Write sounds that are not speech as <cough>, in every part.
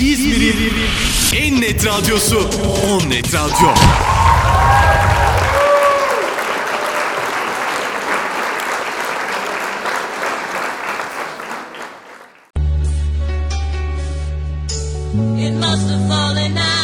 İzmir'in en net radyosu On Net Radyo. It must have fallen out.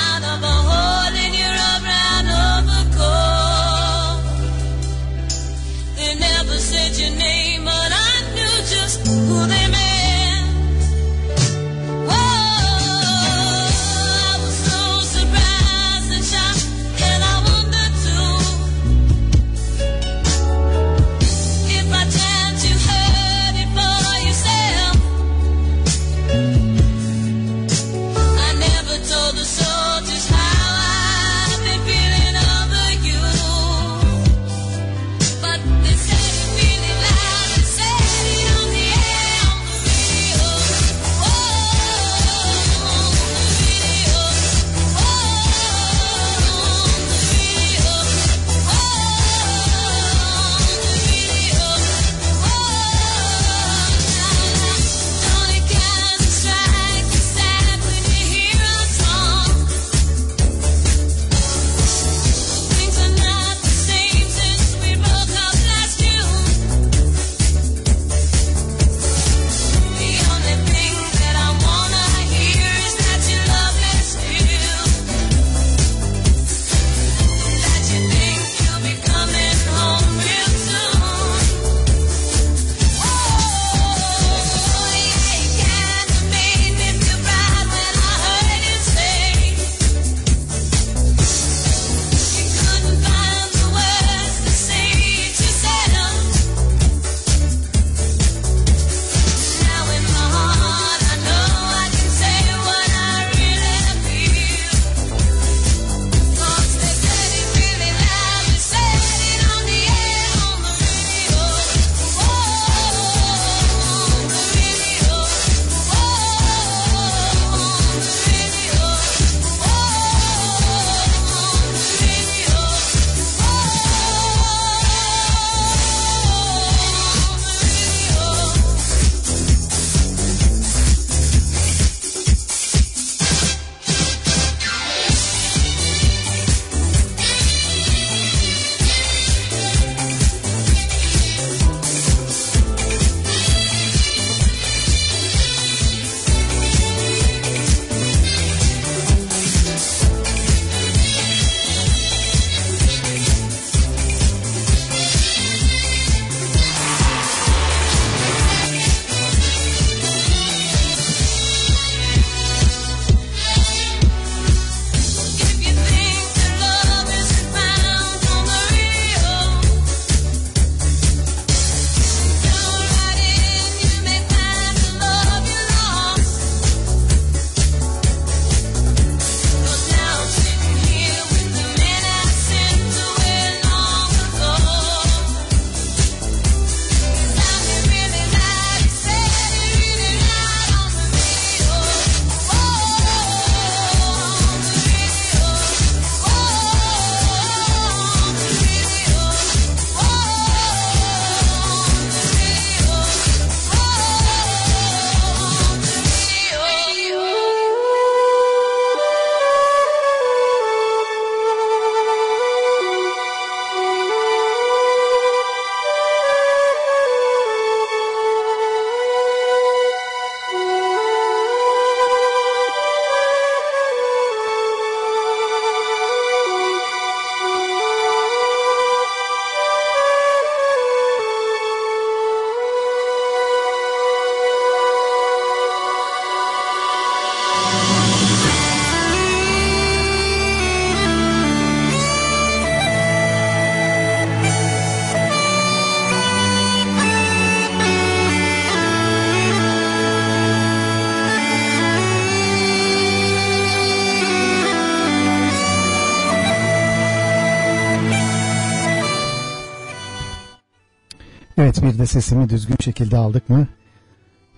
Girde sesimi düzgün şekilde aldık mı?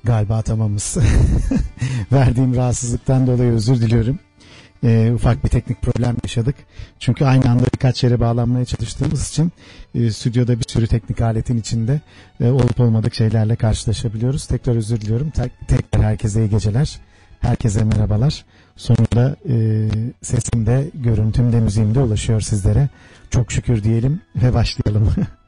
Galiba tamamız. <laughs> Verdiğim rahatsızlıktan dolayı özür diliyorum. Ee, ufak bir teknik problem yaşadık. Çünkü aynı anda birkaç yere bağlanmaya çalıştığımız için e, stüdyoda bir sürü teknik aletin içinde e, olup olmadık şeylerle karşılaşabiliyoruz. Tekrar özür diliyorum. Tek, tekrar herkese iyi geceler. Herkese merhabalar. Sonunda e, sesim de, görüntüm de, müziğim de ulaşıyor sizlere. Çok şükür diyelim ve başlayalım. <laughs>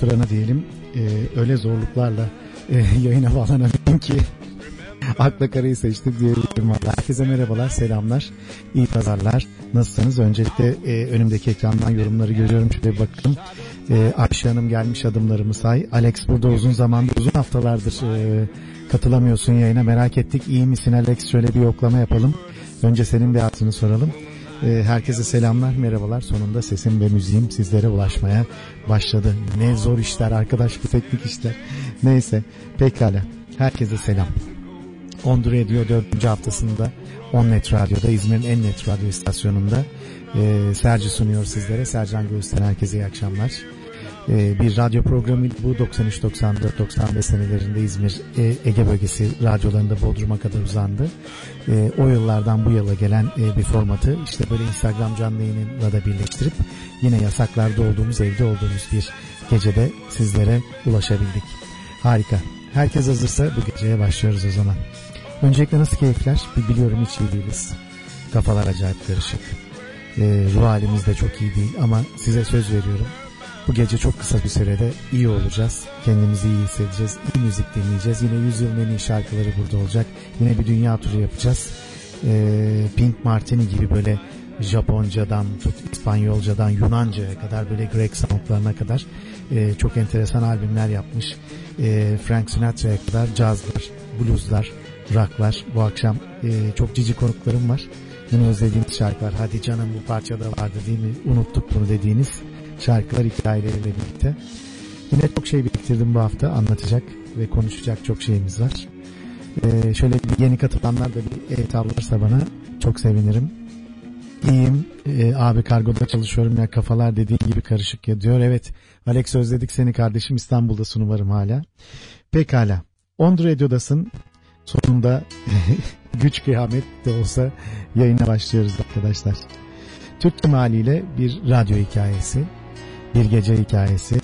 kavuşturana diyelim. Ee, öyle zorluklarla e, <laughs> yayına bağlanabildim ki <laughs> akla karayı seçtim diyebilirim valla. Herkese merhabalar, selamlar, iyi pazarlar. Nasılsınız? Öncelikle e, önümdeki ekrandan yorumları görüyorum. Şöyle bir bakın. E, Ayşe Hanım gelmiş adımlarımı say. Alex burada uzun zamandır, uzun haftalardır e, katılamıyorsun yayına. Merak ettik. İyi misin Alex? Şöyle bir yoklama yapalım. Önce senin bir adını soralım. Ee, Herkese selamlar, merhabalar. Sonunda sesim ve müziğim sizlere ulaşmaya başladı. Ne zor işler arkadaş bu teknik işler. Neyse, pekala. Herkese selam. Ondu Radio 4. haftasında Onnet Radyo'da İzmir'in en net radyo istasyonunda e, Serci sunuyor sizlere. Sercan Göğüs'ten herkese iyi akşamlar. E, bir radyo programı bu 93-94-95 senelerinde İzmir e, Ege bölgesi radyolarında Bodrum'a kadar uzandı. E, o yıllardan bu yıla gelen e, bir formatı işte böyle Instagram canlı yayınıyla da birleştirip yine yasaklarda olduğumuz evde olduğumuz bir gecede sizlere ulaşabildik. Harika. Herkes hazırsa bu geceye başlıyoruz o zaman. Öncelikle nasıl keyifler? Bir biliyorum hiç iyi değiliz. Kafalar acayip karışık. E, ruh halimiz de çok iyi değil ama size söz veriyorum. Bu gece çok kısa bir sürede iyi olacağız. Kendimizi iyi hissedeceğiz. İyi müzik dinleyeceğiz. Yine yüzyılın en iyi şarkıları burada olacak. Yine bir dünya turu yapacağız. Ee, Pink Martini gibi böyle Japoncadan tut İspanyolcadan Yunanca'ya kadar böyle Grek soundlarına kadar e, çok enteresan albümler yapmış. E, Frank Sinatra'ya kadar cazlar, blueslar, rocklar. Bu akşam e, çok cici konuklarım var. Yine özlediğimiz şarkılar. Hadi canım bu parçada vardı değil mi? Unuttuk bunu dediğiniz şarkılar hikayeleriyle birlikte. Yine çok şey biriktirdim bu hafta anlatacak ve konuşacak çok şeyimiz var. Ee, şöyle yeni katılanlar da bir el tavlarsa bana çok sevinirim. İyiyim. Ee, abi kargoda çalışıyorum ya kafalar dediğin gibi karışık ya diyor. Evet Alex özledik seni kardeşim İstanbul'dasın umarım hala. Pekala. On Radyo'dasın. Sonunda <laughs> güç kıyamet de olsa yayına başlıyoruz arkadaşlar. Türk haliyle bir radyo hikayesi, bir gece hikayesi,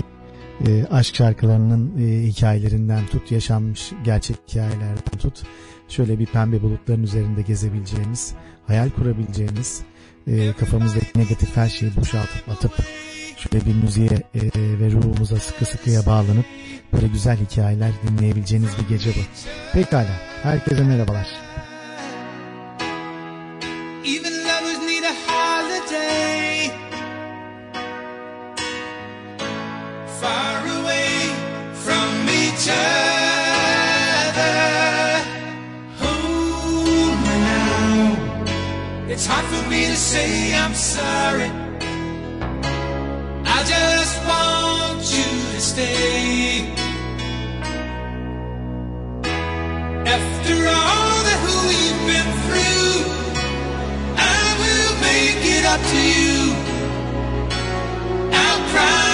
e, aşk şarkılarının e, hikayelerinden tut, yaşanmış gerçek hikayelerden tut, şöyle bir pembe bulutların üzerinde gezebileceğimiz, hayal kurabileceğimiz, e, kafamızdaki negatif her şeyi boşaltıp atıp, şöyle bir müziğe e, ve ruhumuza sıkı sıkıya bağlanıp, böyle güzel hikayeler dinleyebileceğiniz bir gece bu. Pekala, herkese merhabalar. Other. Hold me now. It's hard for me to say I'm sorry. I just want you to stay. After all that we've been through, I will make it up to you. I promise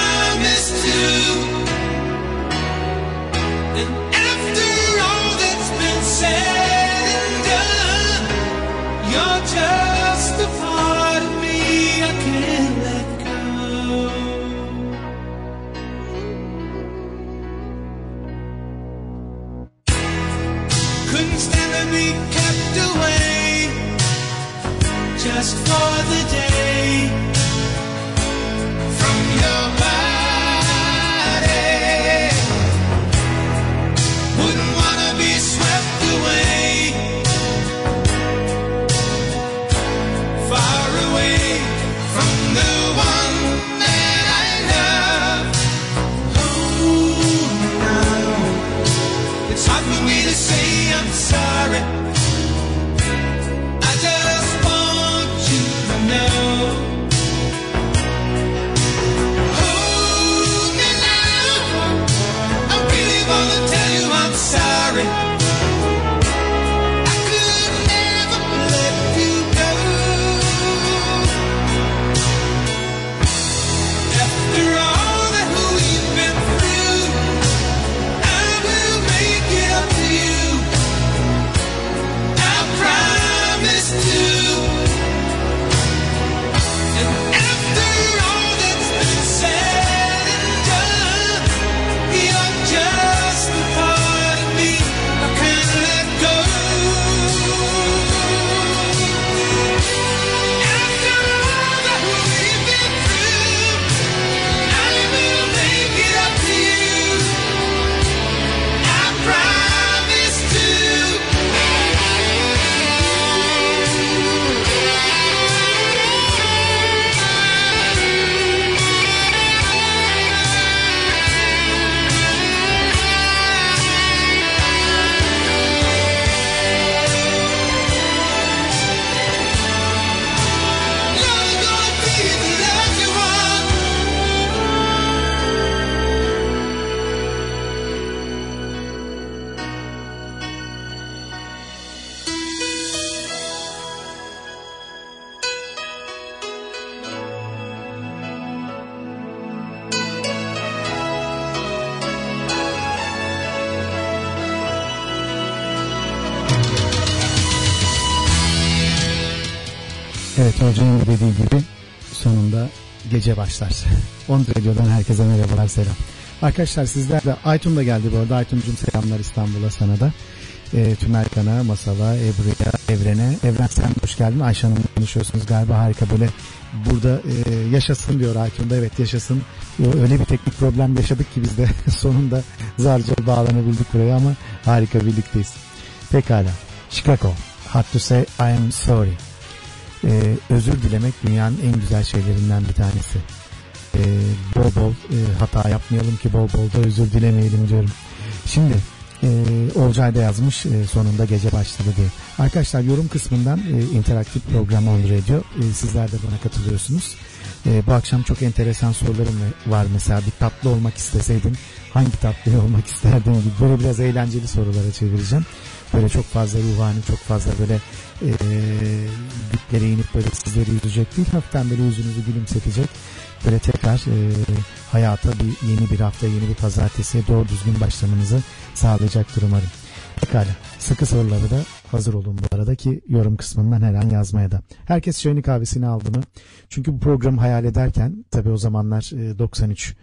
dediği gibi sonunda gece başlar. <laughs> On Radyo'dan herkese merhabalar selam. Arkadaşlar sizler de Aytun da geldi bu arada. Aytun'cum selamlar İstanbul'a sana da. E, tüm Erkan'a, Masal'a, Ebru'ya, Evren'e. Evren sen hoş geldin. Ayşe Hanım'la konuşuyorsunuz galiba harika böyle. Burada e, yaşasın diyor Aytun'da. Evet yaşasın. Öyle bir teknik problem yaşadık ki biz de <laughs> sonunda zarca bağlanabildik buraya ama harika birlikteyiz. Pekala. Chicago. Hard to say I am sorry. Ee, özür dilemek dünyanın en güzel şeylerinden bir tanesi. Ee, bol bol e, hata yapmayalım ki bol bol da özür dilemeyelim diyorum. Şimdi e, Olcay da yazmış e, sonunda gece başladı diye. Arkadaşlar yorum kısmından e, interaktif program on radio. E, sizler de bana katılıyorsunuz. E, bu akşam çok enteresan sorularım var mesela bir tatlı olmak isteseydin hangi tatlı olmak isterdin gibi böyle biraz eğlenceli sorulara çevireceğim. Böyle çok fazla ruhani çok fazla böyle e, inip böyle sizleri üzecek değil hafiften böyle yüzünüzü gülümsetecek böyle tekrar e, hayata bir yeni bir hafta yeni bir pazartesiye doğru düzgün başlamanızı sağlayacaktır umarım. Pekala sıkı soruları da hazır olun bu arada ki yorum kısmından her an yazmaya da. Herkes çayını kahvesini aldı mı? Çünkü bu programı hayal ederken tabii o zamanlar e, 93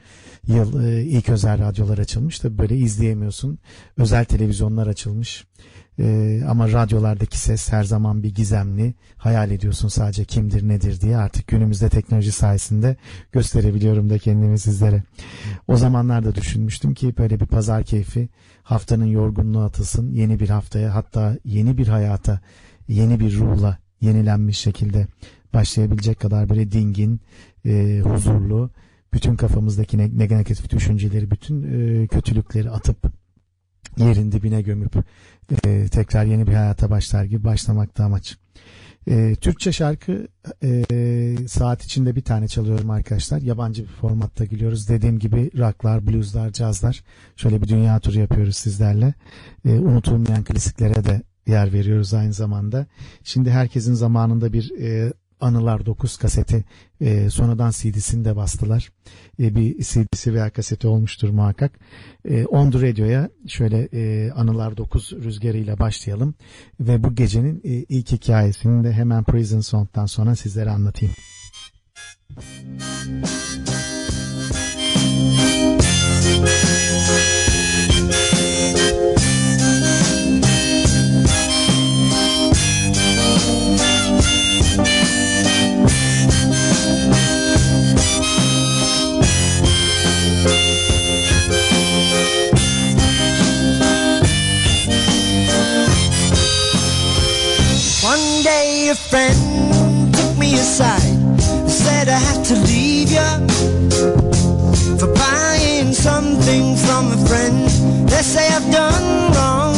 yıl e, ilk özel radyolar açılmış da böyle izleyemiyorsun. Özel televizyonlar açılmış. E, ama radyolardaki ses her zaman bir gizemli. Hayal ediyorsun sadece kimdir nedir diye artık günümüzde teknoloji sayesinde gösterebiliyorum da kendimi sizlere. O zamanlarda düşünmüştüm ki böyle bir pazar keyfi haftanın yorgunluğu atılsın yeni bir haftaya hatta yeni bir hayata yeni bir ruhla yenilenmiş şekilde başlayabilecek kadar böyle dingin, e, huzurlu, bütün kafamızdaki ne- negatif düşünceleri, bütün e, kötülükleri atıp yerin dibine gömüp e, tekrar yeni bir hayata başlar gibi başlamakta amaç. E, Türkçe şarkı e, saat içinde bir tane çalıyorum arkadaşlar. Yabancı bir formatta geliyoruz. Dediğim gibi rocklar, blueslar, cazlar. Şöyle bir dünya turu yapıyoruz sizlerle. E, unutulmayan klasiklere de yer veriyoruz aynı zamanda. Şimdi herkesin zamanında bir e, Anılar 9 kaseti e, sonradan CD'sini de bastılar. E, bir CD'si veya kaseti olmuştur muhakkak. E, On The Radio'ya şöyle e, Anılar 9 rüzgarıyla başlayalım. Ve bu gecenin e, ilk hikayesini de hemen Prison Song'dan sonra sizlere anlatayım. From a friend. They say I've done wrong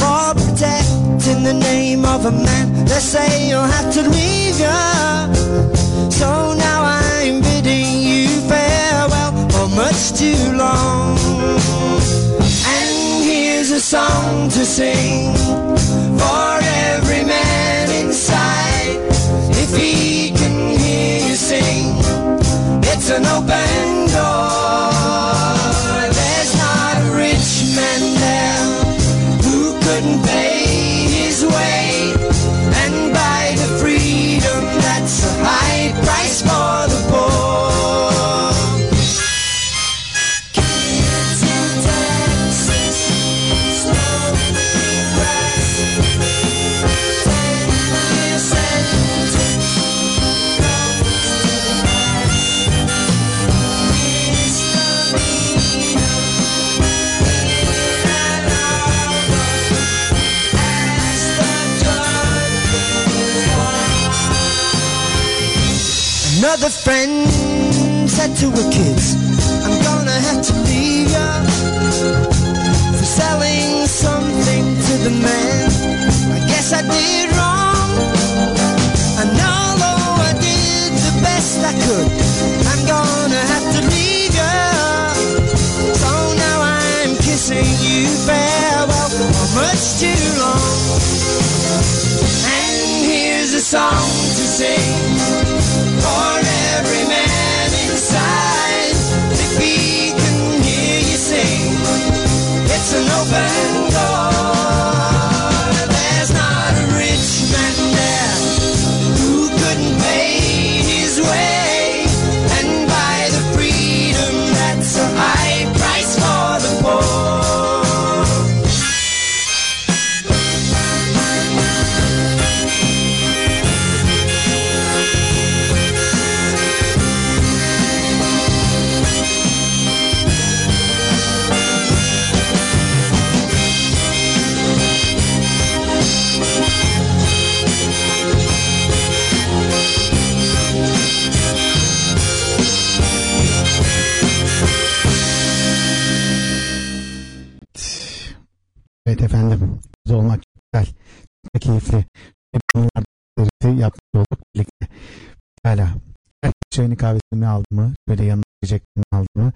for protecting the name of a man. They say you'll have to leave you. So now I'm bidding you farewell for much too long. And here's a song to sing for every man inside. If he can hear you sing, it's an open Another friend said to her kids, I'm gonna have to leave ya for selling something to the man. I guess I did çayını kahvesini aldı mı? Böyle yanına yiyeceklerini aldı mı?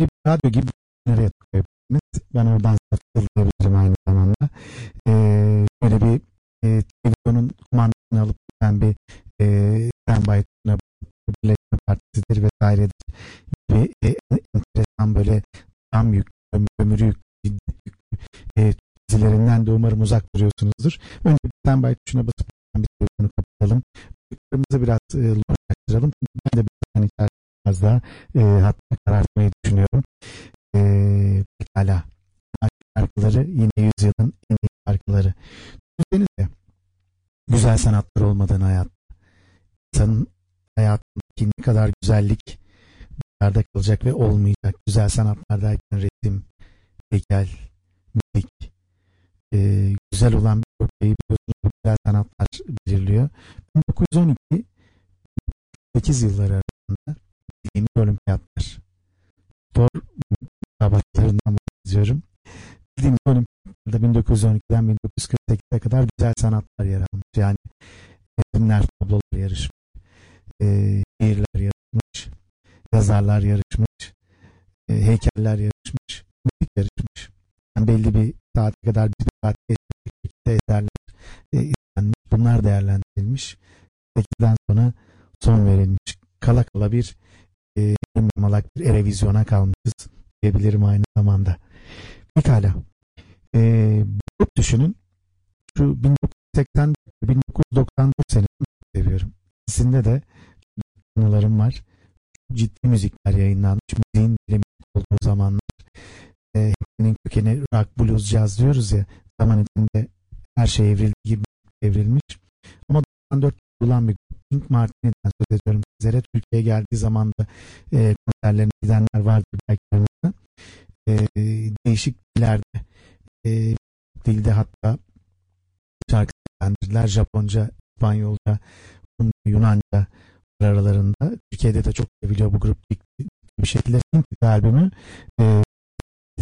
Bir radyo gibi nereye koyabilirsiniz? Ben oradan satılabilirim aynı zamanda. Ee, böyle bir e, televizyonun kumandasını alıp ben bir e, standby tuşuna Birleşme Partisi'dir vesairedir gibi e, enteresan böyle tam yüklü, ömür, ömürü yüklü, yüklü e, dizilerinden de umarım uzak duruyorsunuzdur. Önce standby tuşuna basıp bir televizyonu kapatalım. Çocuklarımızı biraz e, uğraştıralım. Ben de bir içerisinde biraz daha e, hatta karartmayı düşünüyorum. E, pekala. Şarkıları yine yüzyılın en iyi şarkıları. Düşünsenize güzel sanatlar olmadan hayat. İnsanın hayatındaki ne kadar güzellik dışarıda kalacak ve olmayacak. Güzel sanatlar derken resim, heykel, müzik, e, güzel olan birçok şeyi biliyorsunuz güzel sanatlar belirliyor. 1912 8 yılları arasında bildiğimiz olimpiyatlar. Spor savaşlarından bahsediyorum. bildiğimiz olimpiyatlarda 1912'den 1948'e kadar güzel sanatlar yer almış. Yani resimler, tablolar yarışmış, e, şiirler yarışmış, yazarlar yarışmış, e, heykeller yarışmış, müzik yarışmış. Yani belli bir saate kadar bir saat geçmiş eserler e, izlenmiş. Bunlar değerlendirilmiş. 8'den sonra son verilmiş. Kala kala bir e, yamalak bir erevizyona kalmışız diyebilirim aynı zamanda. Pekala. E, grup düşünün. Şu 1980 1994 senesini seviyorum. İkisinde de anılarım var. Ciddi müzikler yayınlanmış. Müziğin bile olduğu zamanlar. E, hepsinin kökeni rock, blues, jazz diyoruz ya. Zaman içinde her şey evrildiği gibi evrilmiş. Ama 94 kurulan bir. Pink Martini'den söz ediyorum sizlere. Türkiye'ye geldiği zaman da e, konserlerine gidenler vardır belki aranızda. E, değişik dillerde e, dilde hatta şarkı seslendirdiler. Japonca, İspanyolca, Yunanca aralarında. Türkiye'de de çok seviliyor bu grup bir şekilde. Pink albümü e,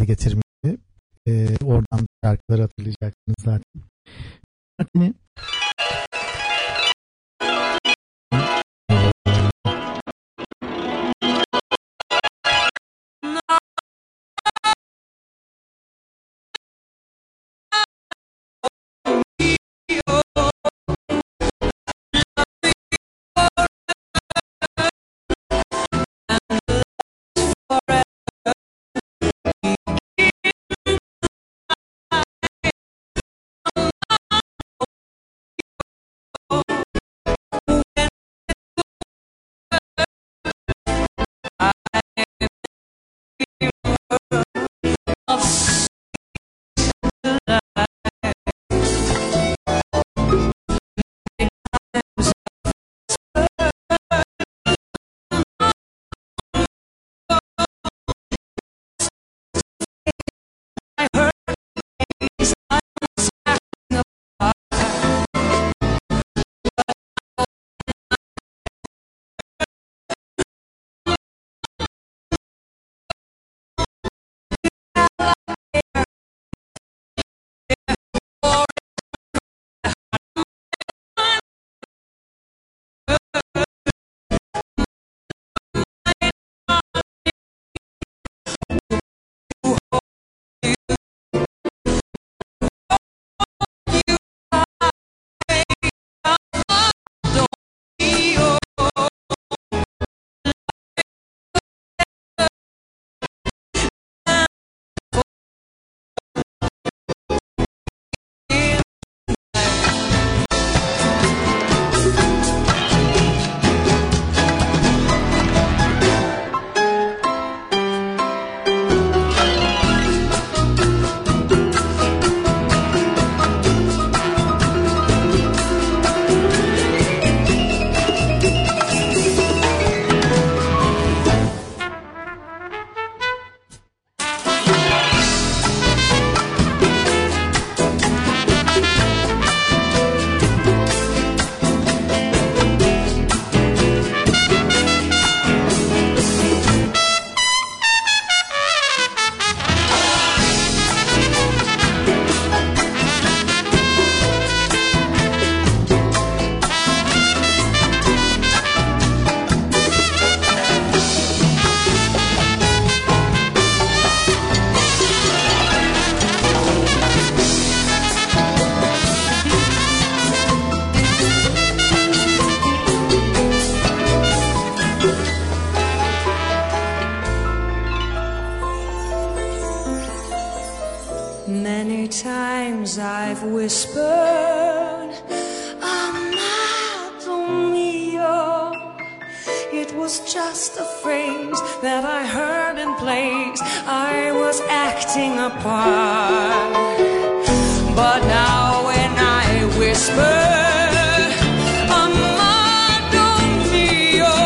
getirmişti. E, oradan şarkıları hatırlayacaksınız zaten. Martini Many times I've whispered, Amato mio. It was just a phrase that I heard in place. I was acting a part. But now when I whisper, Amato mio,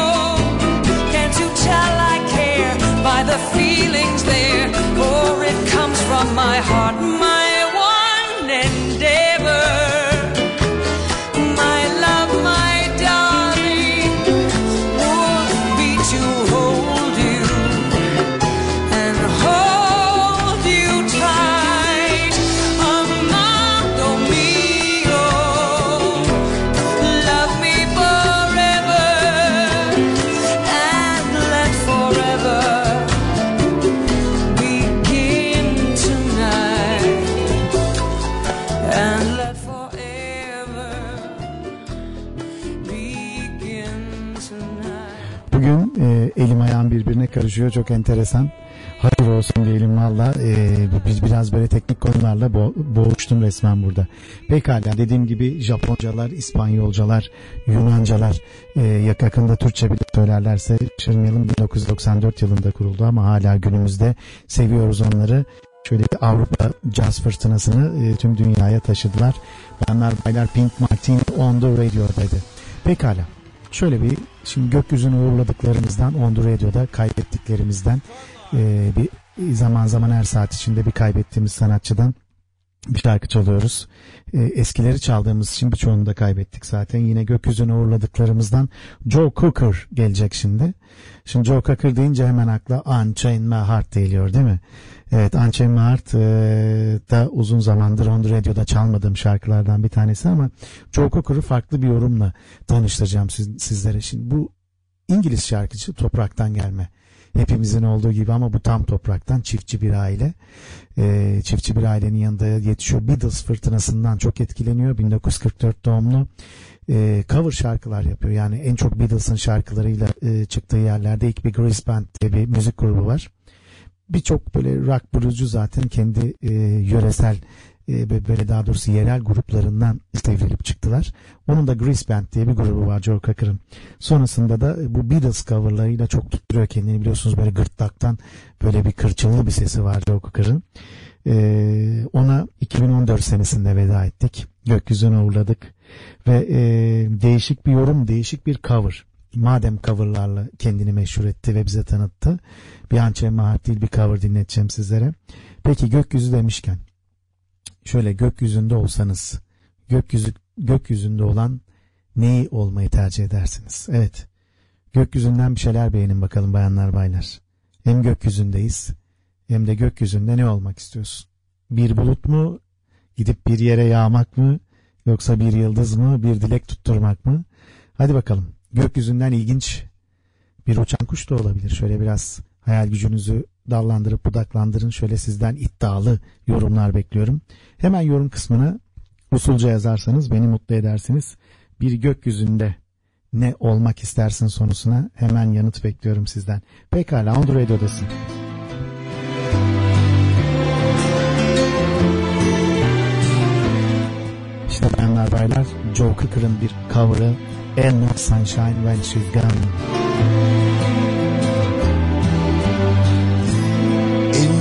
karışıyor. Çok enteresan. Hayır olsun diyelim valla. E, biz biraz böyle teknik konularla bo- boğuştum resmen burada. Pekala dediğim gibi Japoncalar, İspanyolcalar, Yunancalar e, yakında Türkçe bile söylerlerse şaşırmayalım. 1994 yılında kuruldu ama hala günümüzde seviyoruz onları. Şöyle bir Avrupa caz fırtınasını e, tüm dünyaya taşıdılar. Bayanlar baylar Pink Martin on the radio dedi. Pekala. Şöyle bir şimdi gökyüzünü uğurladıklarımızdan On The Radio'da kaybettiklerimizden e, bir zaman zaman her saat içinde bir kaybettiğimiz sanatçıdan bir şarkı çalıyoruz. E, eskileri çaldığımız için birçoğunu da kaybettik zaten. Yine gökyüzüne uğurladıklarımızdan Joe Cocker gelecek şimdi. Şimdi Joe Cocker deyince hemen akla Unchained My Heart geliyor değil mi? Evet Unchained My Heart e, da uzun zamandır On The Radio'da çalmadığım şarkılardan bir tanesi ama Joe Cocker'ı farklı bir yorumla tanıştıracağım siz, sizlere. Şimdi bu İngiliz şarkıcı topraktan gelme. Hepimizin olduğu gibi ama bu tam topraktan çiftçi bir aile. Ee, çiftçi bir ailenin yanında yetişiyor. Beatles fırtınasından çok etkileniyor. 1944 doğumlu. Ee, cover şarkılar yapıyor. Yani en çok Beatles'ın şarkılarıyla e, çıktığı yerlerde ilk bir Grease Band diye bir müzik grubu var. Birçok böyle rock bluescu zaten kendi e, yöresel e, böyle daha doğrusu yerel gruplarından devrilip çıktılar. Onun da Grease Band diye bir grubu var Joe Cocker'ın. Sonrasında da bu Beatles coverlarıyla çok tutturuyor kendini biliyorsunuz böyle gırtlaktan böyle bir kırçıllı bir sesi var Joe Cocker'ın. Ee, ona 2014 senesinde veda ettik. Gökyüzüne uğurladık. Ve e, değişik bir yorum, değişik bir cover. Madem coverlarla kendini meşhur etti ve bize tanıttı. Bir hançer mahat değil bir cover dinleteceğim sizlere. Peki gökyüzü demişken şöyle gökyüzünde olsanız gökyüzü gökyüzünde olan neyi olmayı tercih edersiniz? Evet. Gökyüzünden bir şeyler beğenin bakalım bayanlar baylar. Hem gökyüzündeyiz hem de gökyüzünde ne olmak istiyorsun? Bir bulut mu? Gidip bir yere yağmak mı? Yoksa bir yıldız mı? Bir dilek tutturmak mı? Hadi bakalım. Gökyüzünden ilginç bir uçan kuş da olabilir. Şöyle biraz hayal gücünüzü dallandırıp budaklandırın. Şöyle sizden iddialı yorumlar bekliyorum. Hemen yorum kısmına usulca yazarsanız beni mutlu edersiniz. Bir gökyüzünde ne olmak istersin sorusuna hemen yanıt bekliyorum sizden. Pekala The Radio'dasın. İşte bayanlar baylar Joe Cocker'ın bir cover'ı No Sunshine When She's Gone.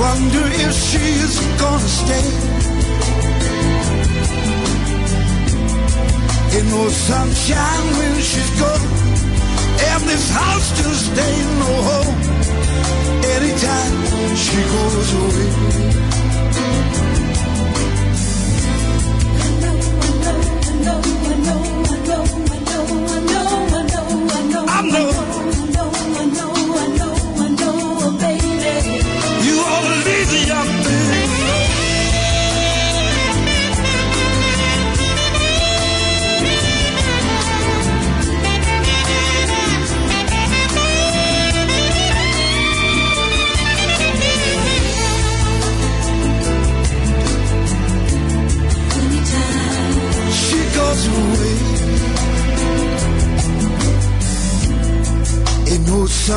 Wonder if she's gonna stay. Ain't no sunshine when she's gone. And this house just ain't no home. Anytime she goes away.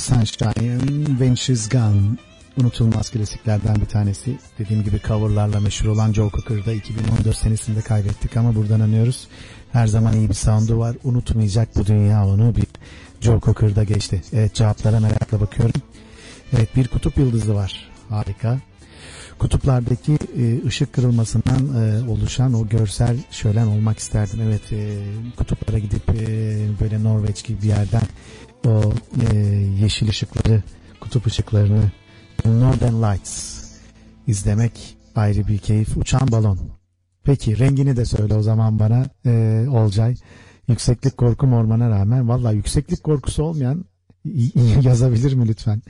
Sunshine, When She's Gone. Unutulmaz klasiklerden bir tanesi. Dediğim gibi coverlarla meşhur olan Joe Cocker'da 2014 senesinde kaybettik ama buradan anıyoruz. Her zaman iyi bir sound'u var. Unutmayacak bu dünya onu bir Joe Cocker'da geçti. Evet cevaplara merakla bakıyorum. Evet bir kutup yıldızı var. Harika. Kutuplardaki e, ışık kırılmasından e, oluşan o görsel şölen olmak isterdim. Evet e, kutuplara gidip e, böyle Norveç gibi bir yerden o e, yeşil ışıkları, kutup ışıklarını Northern Lights izlemek ayrı bir keyif. Uçan balon. Peki rengini de söyle o zaman bana e, Olcay. Yükseklik korkum ormana rağmen. Valla yükseklik korkusu olmayan <laughs> yazabilir mi lütfen?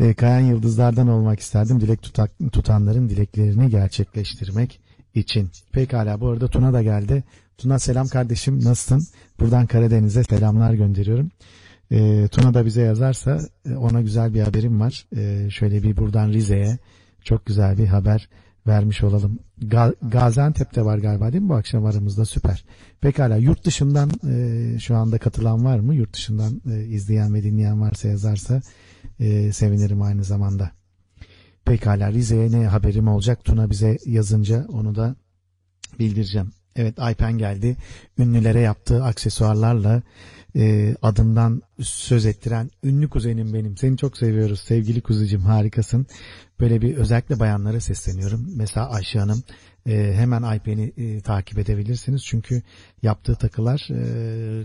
E, kayan yıldızlardan olmak isterdim. Dilek tutak, tutanların dileklerini gerçekleştirmek için. Pekala bu arada Tuna da geldi. Tuna selam kardeşim nasılsın? Buradan Karadeniz'e selamlar gönderiyorum. E, Tuna da bize yazarsa e, ona güzel bir haberim var. E, şöyle bir buradan Rize'ye çok güzel bir haber vermiş olalım. Ga- Gaziantep'te var galiba değil mi bu akşam aramızda süper. Pekala yurt dışından e, şu anda katılan var mı? Yurt dışından e, izleyen ve dinleyen varsa yazarsa e, sevinirim aynı zamanda. Pekala Rize'ye ne haberim olacak? Tuna bize yazınca onu da bildireceğim. Evet Aypen geldi. Ünlülere yaptığı aksesuarlarla e, adından söz ettiren ünlü kuzenim benim. Seni çok seviyoruz sevgili kuzucum harikasın. Böyle bir özellikle bayanlara sesleniyorum. Mesela Ayşe Hanım e, hemen Aypen'i e, takip edebilirsiniz. Çünkü yaptığı takılar e,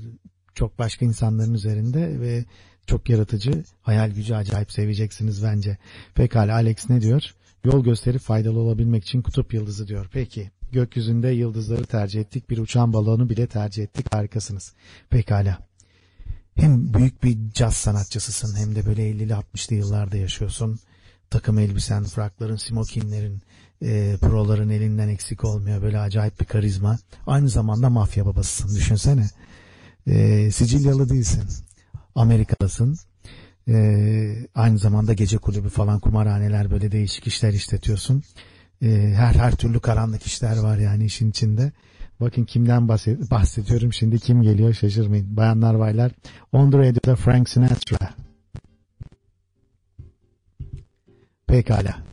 çok başka insanların üzerinde ve çok yaratıcı. Hayal gücü acayip seveceksiniz bence. Pekala Alex ne diyor? Yol gösterip faydalı olabilmek için kutup yıldızı diyor. Peki gökyüzünde yıldızları tercih ettik. Bir uçan balonu bile tercih ettik. Harikasınız. Pekala. Hem büyük bir caz sanatçısısın hem de böyle 50'li 60'lı yıllarda yaşıyorsun. Takım elbisen, frakların, smokinlerin, e, proların elinden eksik olmuyor. Böyle acayip bir karizma. Aynı zamanda mafya babasısın. Düşünsene. E, Sicilyalı değilsin. Amerikalısın. E, aynı zamanda gece kulübü falan kumarhaneler böyle değişik işler işletiyorsun. E, her her türlü karanlık işler var yani işin içinde. Bakın kimden bahsed- bahsediyorum şimdi kim geliyor şaşırmayın. Bayanlar baylar. On the Radio'da Frank Sinatra. Pekala.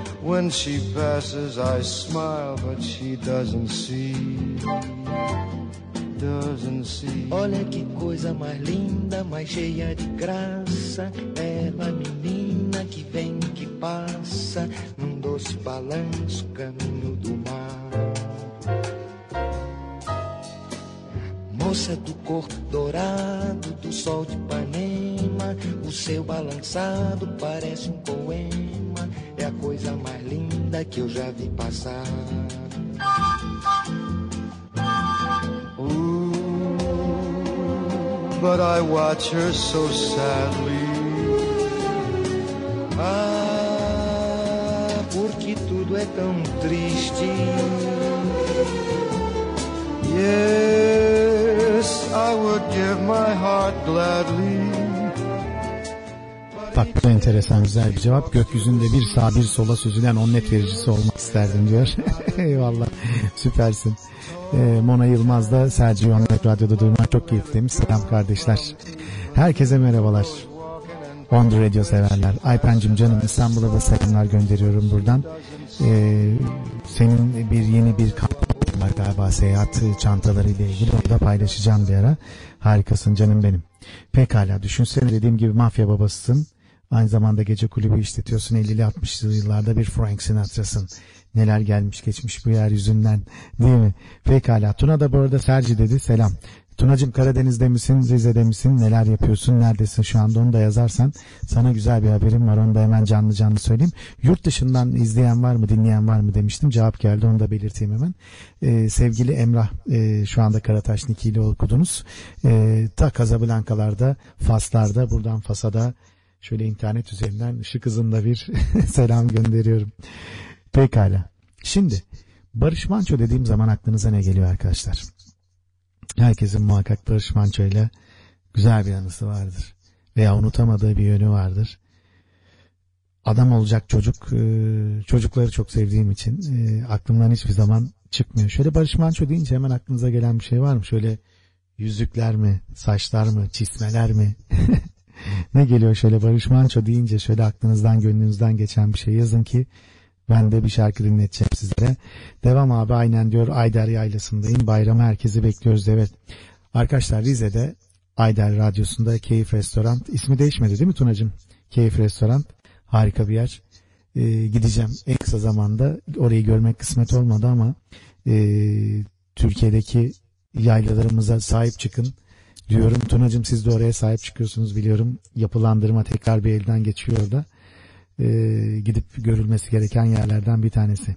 when she passes, I smile, but she doesn't see. Doesn't see. Olha que coisa mais linda, mais cheia de graça. Ela, menina que vem, que passa, num doce balanço, caminho do mar. Moça do corpo dourado, do sol de Ipanema, o seu balançado parece um poema. Coisa mais linda que eu já vi passar. but I watch her so sadly. Ah, porque tudo é tão triste. Yes, I would give my heart gladly. Da enteresan güzel bir cevap. Gökyüzünde bir sağa bir sola süzülen on net vericisi olmaz. isterdim diyor. <laughs> Eyvallah süpersin. Ee, Mona Yılmaz da Sergio Net Radyo'da duymak çok keyifliymiş. Selam kardeşler. Herkese merhabalar. On the Radio severler. Aypencim canım İstanbul'a da selamlar gönderiyorum buradan. Ee, senin bir yeni bir kamp var galiba seyahat çantaları ile ilgili. Onu da paylaşacağım bir ara. Harikasın canım benim. Pekala düşünsene dediğim gibi mafya babasısın. Aynı zamanda gece kulübü işletiyorsun. 50'li 60'lı yıllarda bir Frank Sinatra'sın. Neler gelmiş geçmiş bu yeryüzünden değil mi? Pekala. Tuna da bu arada Serci dedi. Selam. Tunacım Karadeniz'de misin, Rize'de misin, neler yapıyorsun, neredesin şu anda onu da yazarsan sana güzel bir haberim var onu da hemen canlı canlı söyleyeyim. Yurt dışından izleyen var mı, dinleyen var mı demiştim cevap geldi onu da belirteyim hemen. Ee, sevgili Emrah e, şu anda Karataş Niki ile okudunuz. Ee, ta Casablancalarda, Faslar'da, buradan Fas'a da şöyle internet üzerinden ışık hızında bir <laughs> selam gönderiyorum. Pekala. Şimdi Barış Manço dediğim zaman aklınıza ne geliyor arkadaşlar? Herkesin muhakkak Barış Manço ile güzel bir anısı vardır. Veya unutamadığı bir yönü vardır. Adam olacak çocuk, e, çocukları çok sevdiğim için e, aklımdan hiçbir zaman çıkmıyor. Şöyle Barış Manço deyince hemen aklınıza gelen bir şey var mı? Şöyle yüzükler mi, saçlar mı, çizmeler mi? <laughs> <laughs> ne geliyor şöyle Barış Manço deyince şöyle aklınızdan gönlünüzden geçen bir şey yazın ki ben de bir şarkı dinleteceğim sizlere. Devam abi aynen diyor Ayder Yaylası'ndayım. Bayramı herkesi bekliyoruz evet. Arkadaşlar Rize'de Ayder Radyosu'nda Keyif Restoran. ismi değişmedi değil mi Tunacığım? Keyif Restoran. Harika bir yer. Ee, gideceğim en kısa zamanda. Orayı görmek kısmet olmadı ama e, Türkiye'deki yaylalarımıza sahip çıkın diyorum. Tunacığım siz de oraya sahip çıkıyorsunuz biliyorum. Yapılandırma tekrar bir elden geçiyor orada e, gidip görülmesi gereken yerlerden bir tanesi.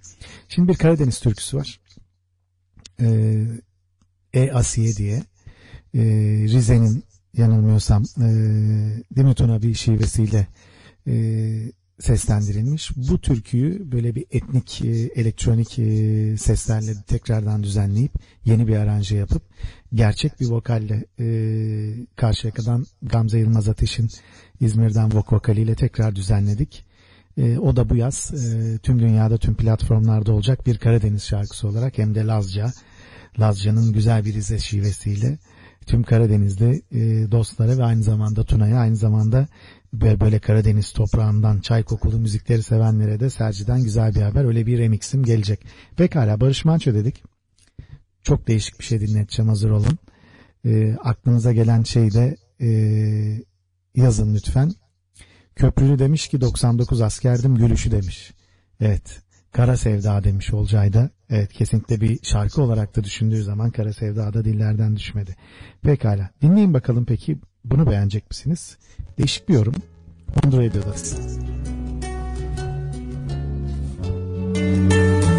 Şimdi bir Karadeniz türküsü var. E, e Asiye diye e, Rize'nin yanılmıyorsam e, Dimitona bir şivesiyle e, seslendirilmiş. Bu türküyü böyle bir etnik e, elektronik e, seslerle tekrardan düzenleyip yeni bir aranje yapıp gerçek bir vokalle e, Karşıyaka'dan Gamze Yılmaz Ateş'in İzmir'den vok vokaliyle tekrar düzenledik. E, o da bu yaz e, tüm dünyada tüm platformlarda olacak bir Karadeniz şarkısı olarak hem de Lazca. Lazca'nın güzel bir Rize şivesiyle tüm Karadeniz'de e, dostlara ve aynı zamanda Tuna'ya aynı zamanda böyle, Karadeniz toprağından çay kokulu müzikleri sevenlere de Serci'den güzel bir haber. Öyle bir remixim gelecek. Pekala Barış Manço dedik. Çok değişik bir şey dinleteceğim hazır olun. E, aklınıza gelen şey de e, yazın lütfen. Köprülü demiş ki 99 askerdim gülüşü demiş. Evet. Kara Sevda demiş Olcay'da. Evet kesinlikle bir şarkı olarak da düşündüğü zaman Kara Sevda da dillerden düşmedi. Pekala. Dinleyin bakalım peki bunu beğenecek misiniz? Değişik bir yorum. Ondur Radio'dasın. Anla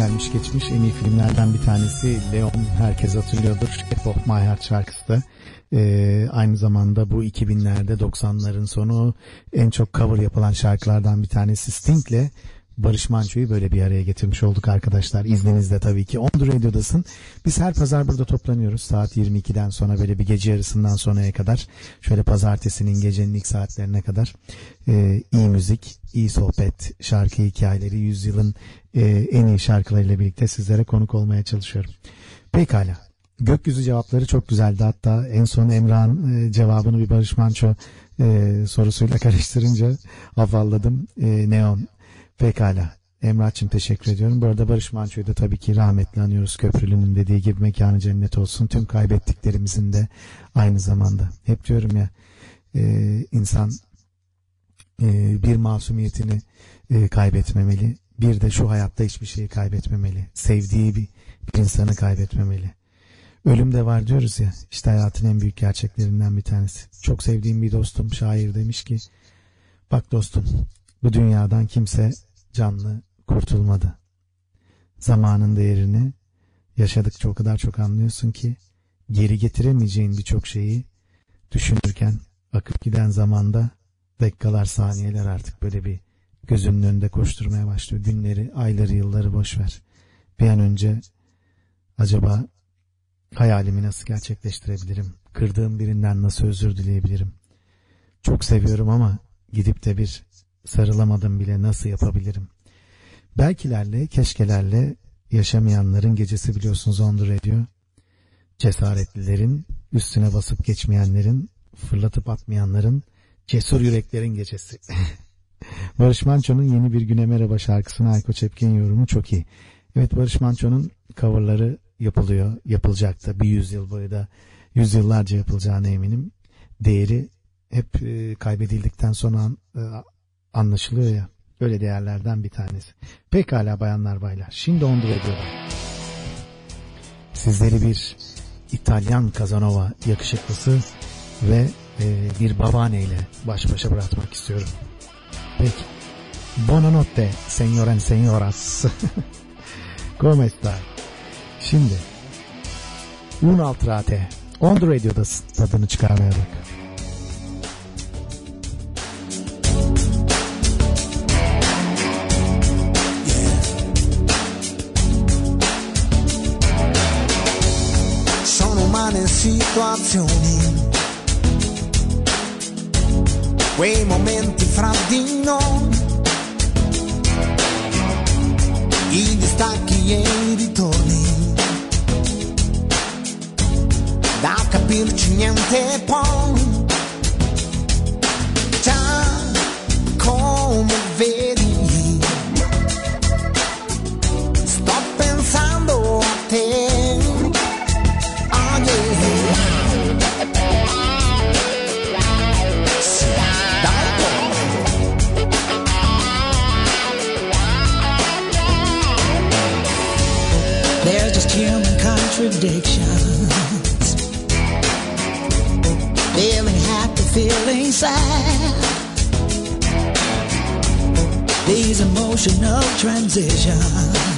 gelmiş geçmiş en iyi filmlerden bir tanesi Leon herkes hatırlıyordur. Shape of My Heart şarkısı da. Ee, aynı zamanda bu 2000'lerde 90'ların sonu en çok cover yapılan şarkılardan bir tanesi Sting'le Barış Manço'yu böyle bir araya getirmiş olduk arkadaşlar. İzninizle tabii ki. On The Radio'dasın. Biz her pazar burada toplanıyoruz. Saat 22'den sonra böyle bir gece yarısından sonraya kadar. Şöyle pazartesinin gecenin ilk saatlerine kadar. Ee, iyi müzik, iyi sohbet, şarkı hikayeleri, yüzyılın e, en iyi şarkılarıyla birlikte sizlere konuk olmaya çalışıyorum. Pekala. Gökyüzü cevapları çok güzeldi. Hatta en son Emrah'ın e, cevabını bir Barış Manço e, sorusuyla karıştırınca <laughs> afalladım. E, Neon. Pekala. Emrah'cığım teşekkür ediyorum. Bu arada Barış Manço'yu da tabii ki rahmetli anıyoruz. Köprülü'nün dediği gibi mekanı cennet olsun. Tüm kaybettiklerimizin de aynı zamanda. Hep diyorum ya e, insan e, bir masumiyetini e, kaybetmemeli. Bir de şu hayatta hiçbir şeyi kaybetmemeli. Sevdiği bir, bir insanı kaybetmemeli. Ölüm de var diyoruz ya. İşte hayatın en büyük gerçeklerinden bir tanesi. Çok sevdiğim bir dostum şair demiş ki bak dostum bu dünyadan kimse canlı kurtulmadı. Zamanın değerini yaşadıkça o kadar çok anlıyorsun ki geri getiremeyeceğin birçok şeyi düşünürken akıp giden zamanda dakikalar saniyeler artık böyle bir gözünün önünde koşturmaya başlıyor. Günleri, ayları, yılları boş ver. Bir an önce acaba hayalimi nasıl gerçekleştirebilirim? Kırdığım birinden nasıl özür dileyebilirim? Çok seviyorum ama gidip de bir sarılamadım bile nasıl yapabilirim? Belkilerle, keşkelerle yaşamayanların gecesi biliyorsunuz on the radio. Cesaretlilerin, üstüne basıp geçmeyenlerin, fırlatıp atmayanların, cesur yüreklerin gecesi. <laughs> Barış Manço'nun yeni bir güne merhaba şarkısına Ayko Çepkin yorumu çok iyi. Evet Barış Manço'nun coverları yapılıyor, yapılacak da bir yüzyıl boyu da yüzyıllarca yapılacağına eminim. Değeri hep e, kaybedildikten sonra e, anlaşılıyor ya. Öyle değerlerden bir tanesi. Pekala bayanlar baylar. Şimdi on the radio'da. Sizleri bir İtalyan Kazanova yakışıklısı ve e, bir babaanneyle baş başa bırakmak istiyorum. Peki. Buonanotte, signore and signoras. <laughs> Come sta? Şimdi Un'altrate On the Radio'da tadını çıkarmaya bak. Situazioni, quei momenti fra di noi, i distacchi e i ritorni, da capirci niente poi, transition.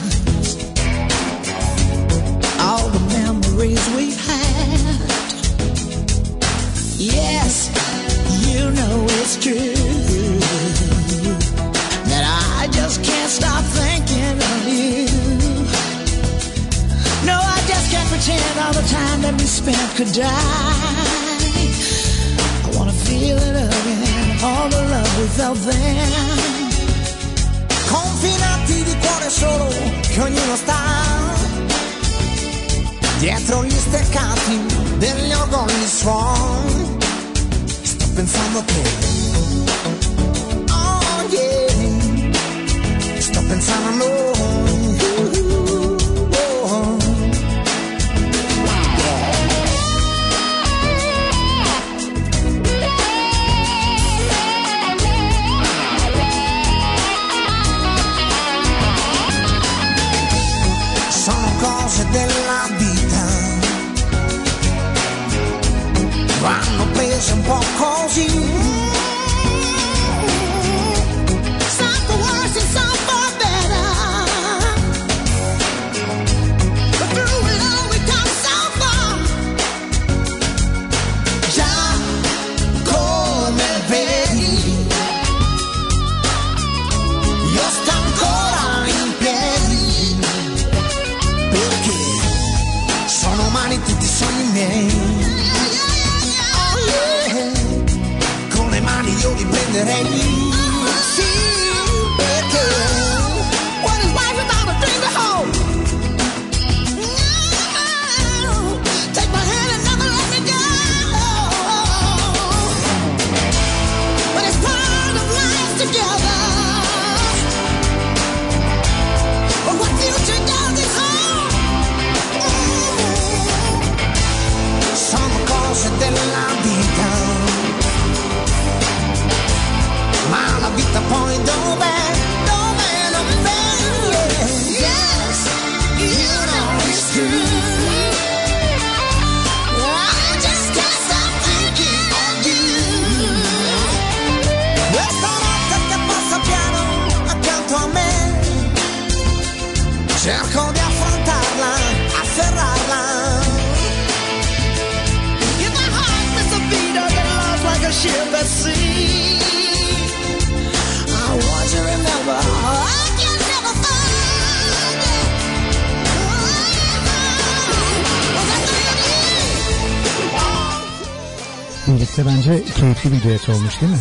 Bir düet olmuş değil mi?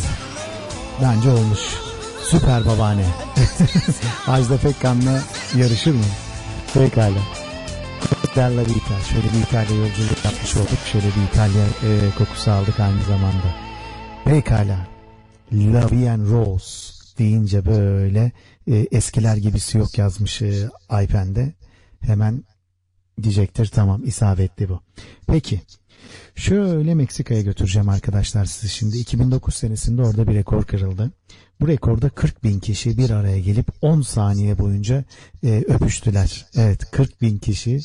Bence olmuş. Süper babaanne. <laughs> Ajda Pekkan'la yarışır mı? Pekala. Della Vita. Şöyle bir İtalya yolculuğu yapmış olduk. Şöyle bir İtalya e, kokusu aldık aynı zamanda. Pekala. La Vie en Rose deyince böyle e, eskiler gibisi yok yazmış e, Aypen'de. Hemen diyecektir tamam isabetli bu. Peki Şöyle Meksika'ya götüreceğim arkadaşlar sizi şimdi. 2009 senesinde orada bir rekor kırıldı. Bu rekorda 40 bin kişi bir araya gelip 10 saniye boyunca e, öpüştüler. Evet 40 bin kişi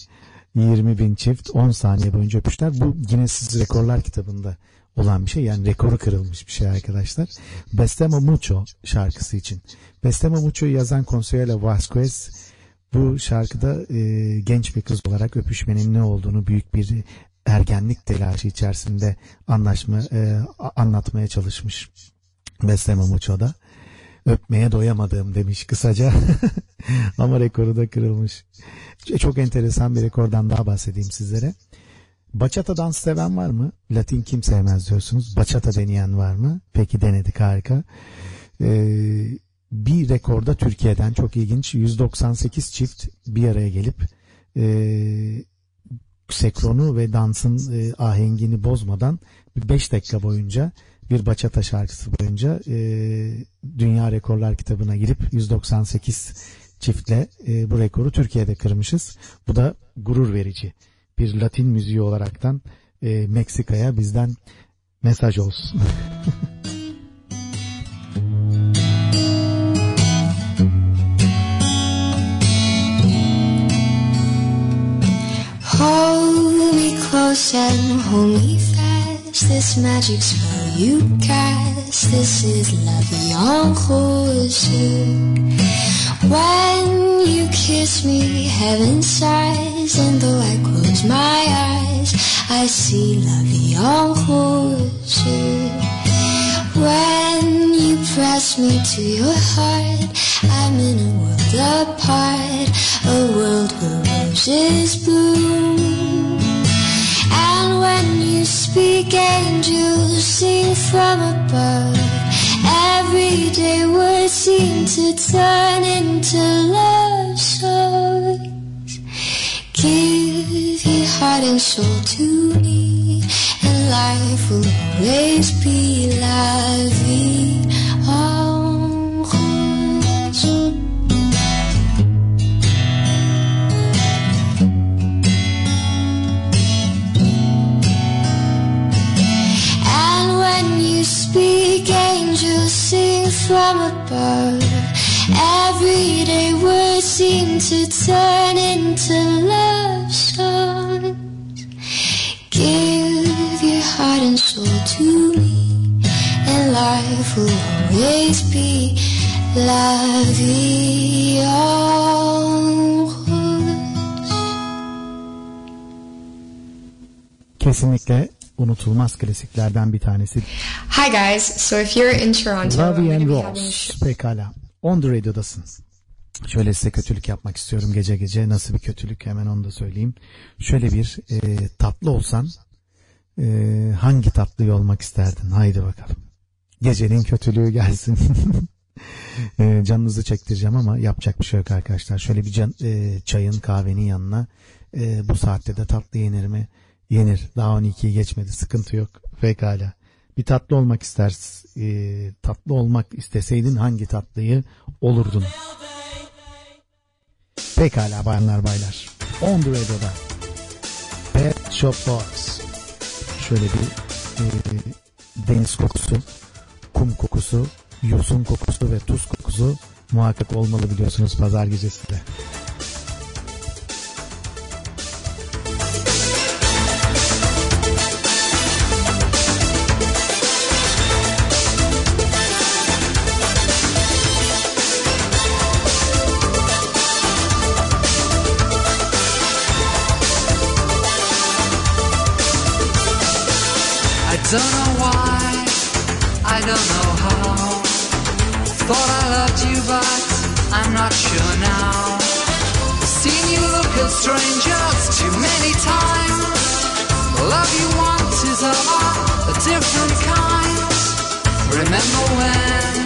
20 bin çift 10 saniye boyunca öpüştüler. Bu Guinness Rekorlar kitabında olan bir şey. Yani rekoru kırılmış bir şey arkadaşlar. Bestemo Mucho şarkısı için. Bestemo Mucho'yu yazan Consuelo Vasquez bu şarkıda e, genç bir kız olarak öpüşmenin ne olduğunu büyük bir ergenlik telaşı içerisinde anlaşma e, anlatmaya çalışmış. Besleme Mucho'da. Öpmeye doyamadığım demiş kısaca. <laughs> Ama rekoru da kırılmış. Çok enteresan bir rekordan daha bahsedeyim sizlere. Bachata dans seven var mı? Latin kim sevmez diyorsunuz. Bachata deneyen var mı? Peki denedik harika. Ee, bir rekorda Türkiye'den çok ilginç 198 çift bir araya gelip e, senkronu ve dansın e, ahengini bozmadan 5 dakika boyunca bir bachata şarkısı boyunca e, Dünya Rekorlar kitabına girip 198 çiftle e, bu rekoru Türkiye'de kırmışız. Bu da gurur verici. Bir Latin müziği olaraktan e, Meksika'ya bizden mesaj olsun. <laughs> close hold me fast. This magic spell you cast. This is Vie en Rose. When you kiss me, heaven sighs, and though I close my eyes, I see Vie en Rose. When you press me to your heart, I'm in a world apart, a world where roses bloom. Speak, angels sing from above. Every day words seem to turn into love songs. Give your heart and soul to me, and life will always be vie from above. Everyday words seem to turn into love songs. Give your heart and soul to me, and life will always be la vie en rose. Kesinlikle unutulmaz klasiklerden bir tanesi. Hi guys, so if you're in Toronto, going and Rose. Pekala. On the Radio'dasın. Şöyle size kötülük yapmak istiyorum gece gece. Nasıl bir kötülük hemen onu da söyleyeyim. Şöyle bir e, tatlı olsan e, hangi tatlıyı olmak isterdin? Haydi bakalım. Gecenin kötülüğü gelsin. <laughs> e, canınızı çektireceğim ama yapacak bir şey yok arkadaşlar. Şöyle bir can, e, çayın kahvenin yanına e, bu saatte de tatlı yenir mi? Yenir. Daha 12'yi geçmedi. Sıkıntı yok. Pekala. Bir tatlı olmak istersin. E, tatlı olmak isteseydin hangi tatlıyı olurdun? Pekala bayanlar baylar. On the Radio'da. Pet Shop Boys. Şöyle bir e, deniz kokusu, kum kokusu, yosun kokusu ve tuz kokusu muhakkak olmalı biliyorsunuz pazar gecesi don't know why, I don't know how. Thought I loved you, but I'm not sure now. Seen you look at strangers too many times. The love you want is a different kind. Remember when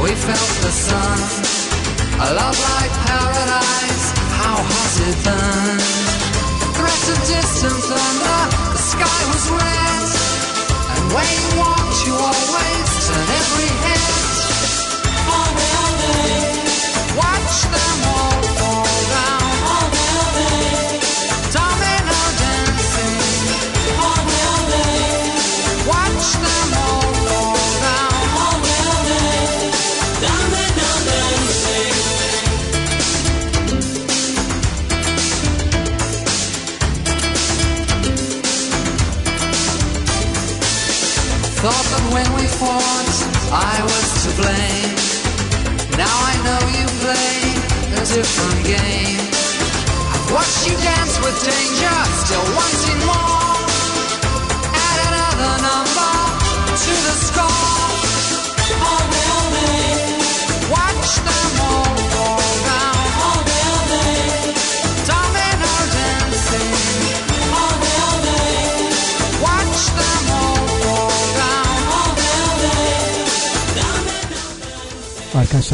we felt the sun? A love like paradise, how has it burned? Threat of distant thunder,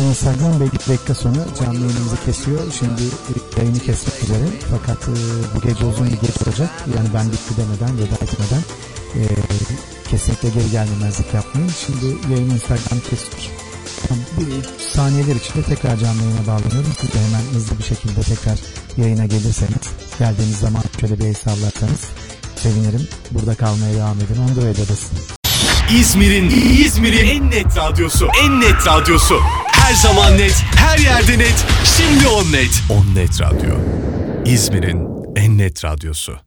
Instagram belli bir dakika sonra canlı yayınımızı kesiyor. Şimdi yayını kesmek üzere. Fakat e, bu gece uzun bir gece olacak. Yani ben bitti demeden, veda etmeden e, kesinlikle geri gelmemezlik yapmayın. Şimdi yayını Instagram kesiyor. Bir saniyeler içinde tekrar canlı yayına bağlanıyorum. Siz de hemen hızlı bir şekilde tekrar yayına gelirseniz, geldiğiniz zaman şöyle bir el sevinirim. Burada kalmaya devam edin. Onu da vedadasın. İzmir'in İzmir'in en net radyosu. En net radyosu. Her zaman net, her yerde net. Şimdi on net. On net radyo. İzmir'in en net radyosu.